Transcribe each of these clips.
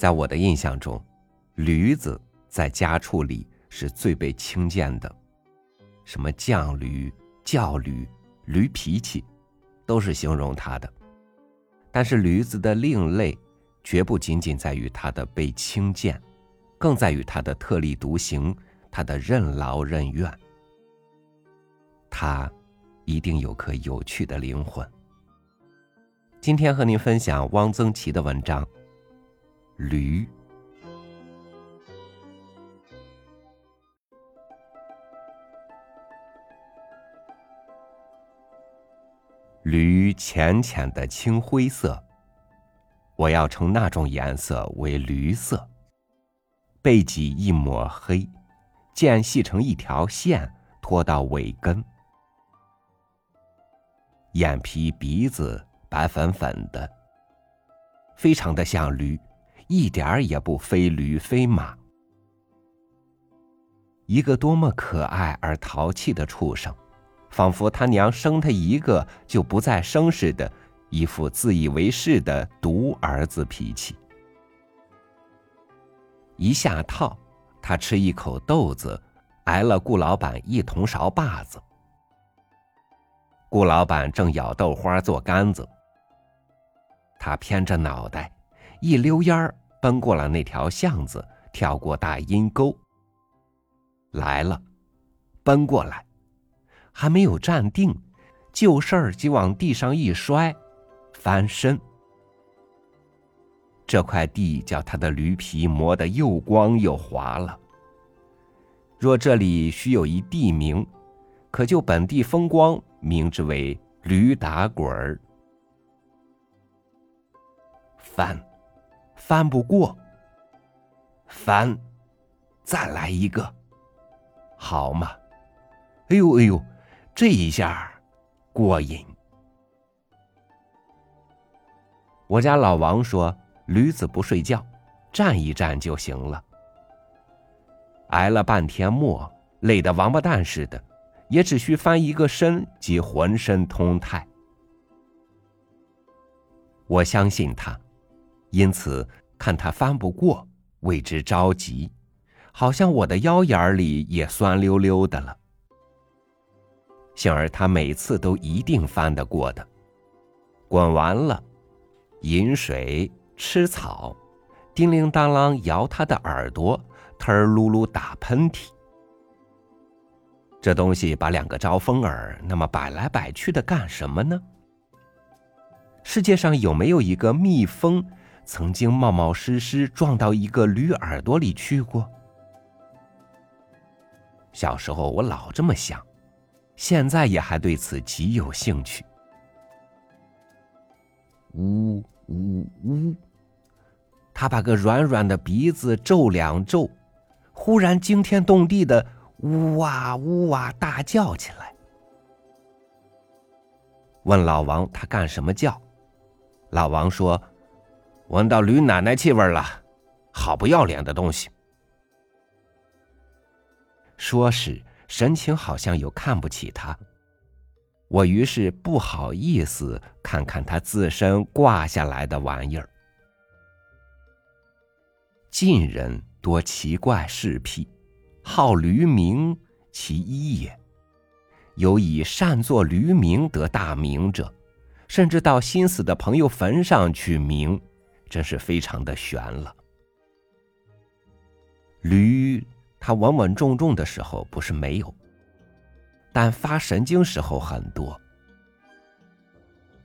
在我的印象中，驴子在家畜里是最被轻贱的，什么犟驴、叫驴、驴脾气，都是形容它的。但是驴子的另类，绝不仅仅在于它的被轻贱，更在于它的特立独行，它的任劳任怨。它一定有颗有趣的灵魂。今天和您分享汪曾祺的文章《驴》。驴浅浅的青灰色，我要称那种颜色为驴色。背脊一抹黑，渐细成一条线，拖到尾根。眼皮、鼻子白粉粉的，非常的像驴，一点儿也不非驴非马。一个多么可爱而淘气的畜生！仿佛他娘生他一个就不再生似的，一副自以为是的独儿子脾气。一下套，他吃一口豆子，挨了顾老板一铜勺把子。顾老板正咬豆花做干子，他偏着脑袋，一溜烟儿奔过了那条巷子，跳过大阴沟，来了，奔过来。还没有站定，就事儿就往地上一摔，翻身。这块地叫他的驴皮磨得又光又滑了。若这里须有一地名，可就本地风光，名之为驴打滚儿。翻，翻不过。翻，再来一个，好嘛！哎呦哎呦！这一下，过瘾。我家老王说：“驴子不睡觉，站一站就行了。”挨了半天磨，累得王八蛋似的，也只需翻一个身，即浑身通泰。我相信他，因此看他翻不过，为之着急，好像我的腰眼里也酸溜溜的了。幸而他每次都一定翻得过的，滚完了，饮水吃草，叮铃当啷摇他的耳朵，特儿噜噜打喷嚏。这东西把两个招风耳那么摆来摆去的干什么呢？世界上有没有一个蜜蜂曾经冒冒失失撞到一个驴耳朵里去过？小时候我老这么想。现在也还对此极有兴趣。呜呜呜！他把个软软的鼻子皱两皱，忽然惊天动地的呜哇呜哇大叫起来。问老王他干什么叫？老王说：“闻到驴奶奶气味了，好不要脸的东西。”说是。神情好像有看不起他，我于是不好意思看看他自身挂下来的玩意儿。晋人多奇怪事癖，好驴鸣其一也。有以善作驴鸣得大名者，甚至到心死的朋友坟上去名，真是非常的悬了。驴。它稳稳重重的时候不是没有，但发神经时候很多。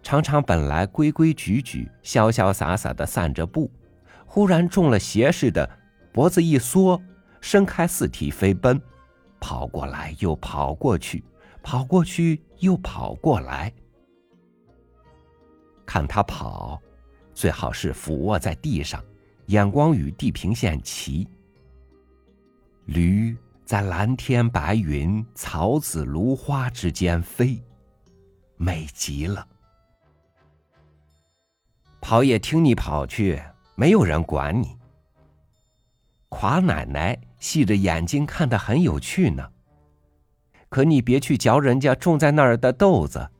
常常本来规规矩矩、潇潇洒洒的散着步，忽然中了邪似的，脖子一缩，伸开四蹄飞奔，跑过来又跑过去，跑过去又跑过来。看他跑，最好是俯卧在地上，眼光与地平线齐。驴在蓝天白云、草籽芦花之间飞，美极了。跑也听你跑去，没有人管你。垮奶奶细着眼睛看得很有趣呢。可你别去嚼人家种在那儿的豆子，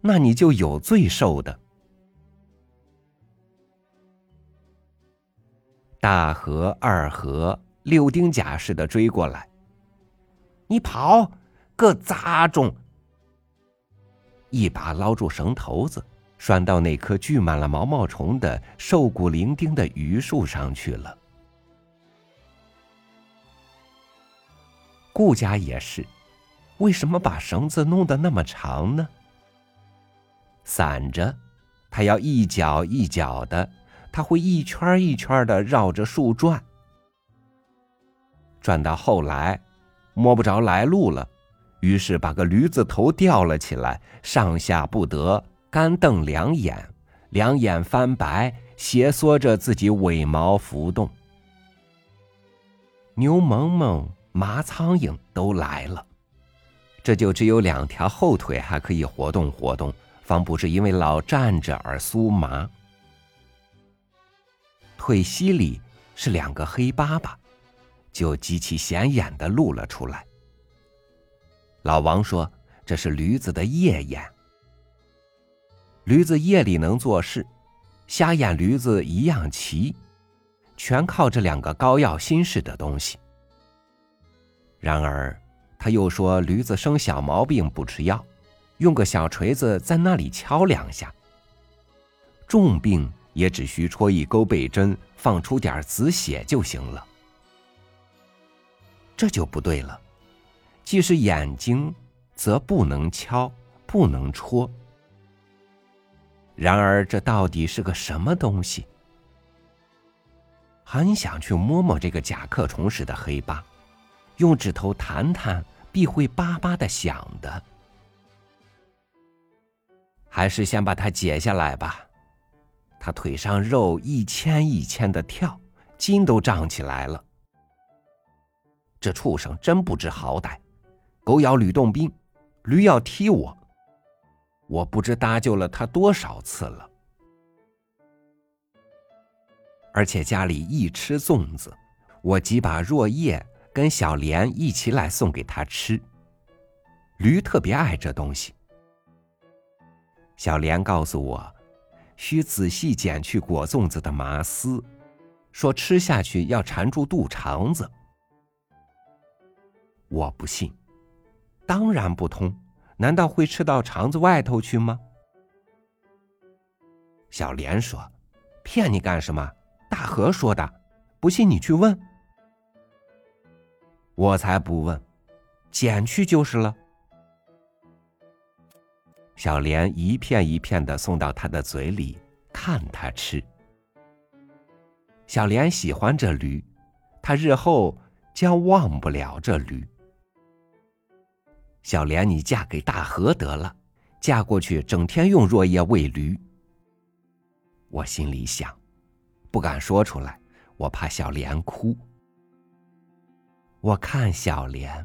那你就有罪受的。大河、二河六丁甲似的追过来。你跑，个杂种！一把捞住绳头子，拴到那棵聚满了毛毛虫的瘦骨伶仃的榆树上去了。顾家也是，为什么把绳子弄得那么长呢？散着，他要一脚一脚的，它会一圈一圈的绕着树转，转到后来，摸不着来路了，于是把个驴子头吊了起来，上下不得，干瞪两眼，两眼翻白，斜缩着自己尾毛浮动。牛萌萌、麻苍蝇都来了，这就只有两条后腿还可以活动活动。方不是因为老站着而酥麻，腿膝里是两个黑疤疤，就极其显眼的露了出来。老王说：“这是驴子的夜眼，驴子夜里能做事，瞎眼驴子一样齐，全靠这两个膏药心事的东西。”然而，他又说驴子生小毛病不吃药。用个小锤子在那里敲两下，重病也只需戳一钩背针，放出点紫血就行了。这就不对了，既是眼睛，则不能敲，不能戳。然而这到底是个什么东西？很想去摸摸这个甲壳虫似的黑疤，用指头弹弹，必会叭叭的响的。还是先把它解下来吧。他腿上肉一牵一牵的跳，筋都胀起来了。这畜生真不知好歹！狗咬吕洞宾，驴要踢我，我不知搭救了他多少次了。而且家里一吃粽子，我即把若叶跟小莲一起来送给他吃。驴特别爱这东西。小莲告诉我，需仔细剪去裹粽子的麻丝，说吃下去要缠住肚肠子。我不信，当然不通，难道会吃到肠子外头去吗？小莲说：“骗你干什么？大河说的，不信你去问。”我才不问，剪去就是了。小莲一片一片的送到他的嘴里，看他吃。小莲喜欢这驴，他日后将忘不了这驴。小莲，你嫁给大河得了，嫁过去整天用若叶喂驴。我心里想，不敢说出来，我怕小莲哭。我看小莲，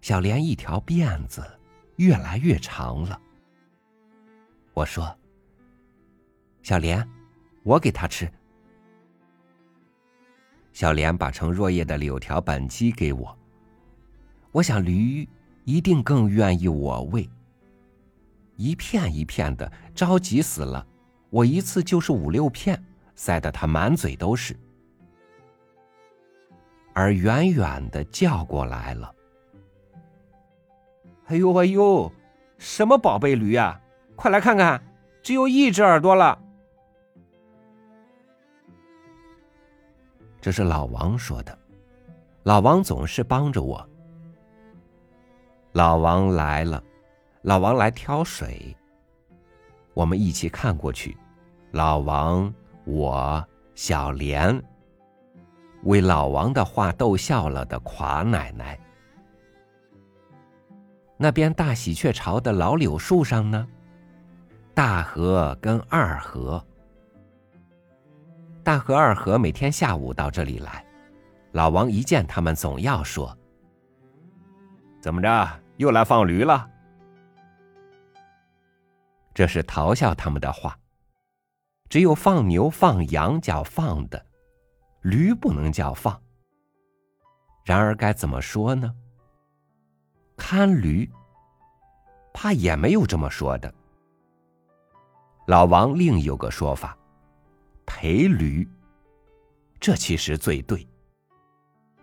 小莲一条辫子越来越长了。我说：“小莲，我给他吃。”小莲把盛若叶的柳条板鸡给我。我想驴一定更愿意我喂。一片一片的，着急死了。我一次就是五六片，塞得他满嘴都是。而远远的叫过来了：“哎呦哎呦，什么宝贝驴啊！”快来看看，只有一只耳朵了。这是老王说的。老王总是帮着我。老王来了，老王来挑水。我们一起看过去，老王、我、小莲，为老王的话逗笑了的垮奶奶。那边大喜鹊巢的老柳树上呢？大河跟二河，大河二河每天下午到这里来，老王一见他们，总要说：“怎么着，又来放驴了？”这是嘲笑他们的话。只有放牛放羊叫放的，驴不能叫放。然而该怎么说呢？看驴，怕也没有这么说的。老王另有个说法，陪驴。这其实最对。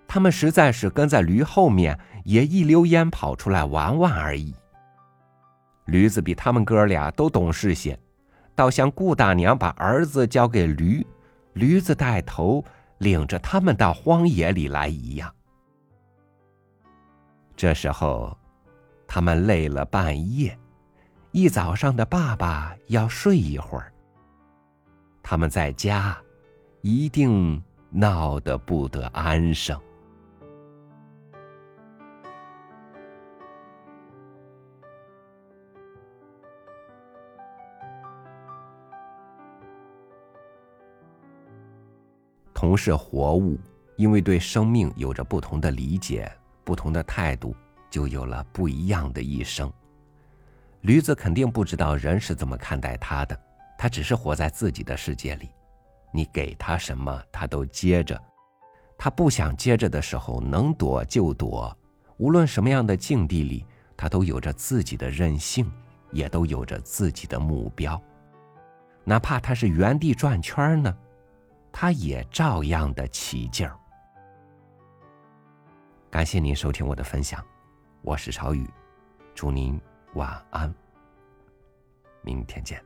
他们实在是跟在驴后面，也一溜烟跑出来玩玩而已。驴子比他们哥俩都懂事些，倒像顾大娘把儿子交给驴，驴子带头领着他们到荒野里来一样。这时候，他们累了半夜，一早上的爸爸要睡一会儿。他们在家，一定闹得不得安生。同是活物，因为对生命有着不同的理解、不同的态度，就有了不一样的一生。驴子肯定不知道人是怎么看待它的，它只是活在自己的世界里。你给它什么，它都接着；它不想接着的时候，能躲就躲。无论什么样的境地里，它都有着自己的任性，也都有着自己的目标。哪怕它是原地转圈呢？他也照样的起劲儿。感谢您收听我的分享，我是朝雨，祝您晚安，明天见。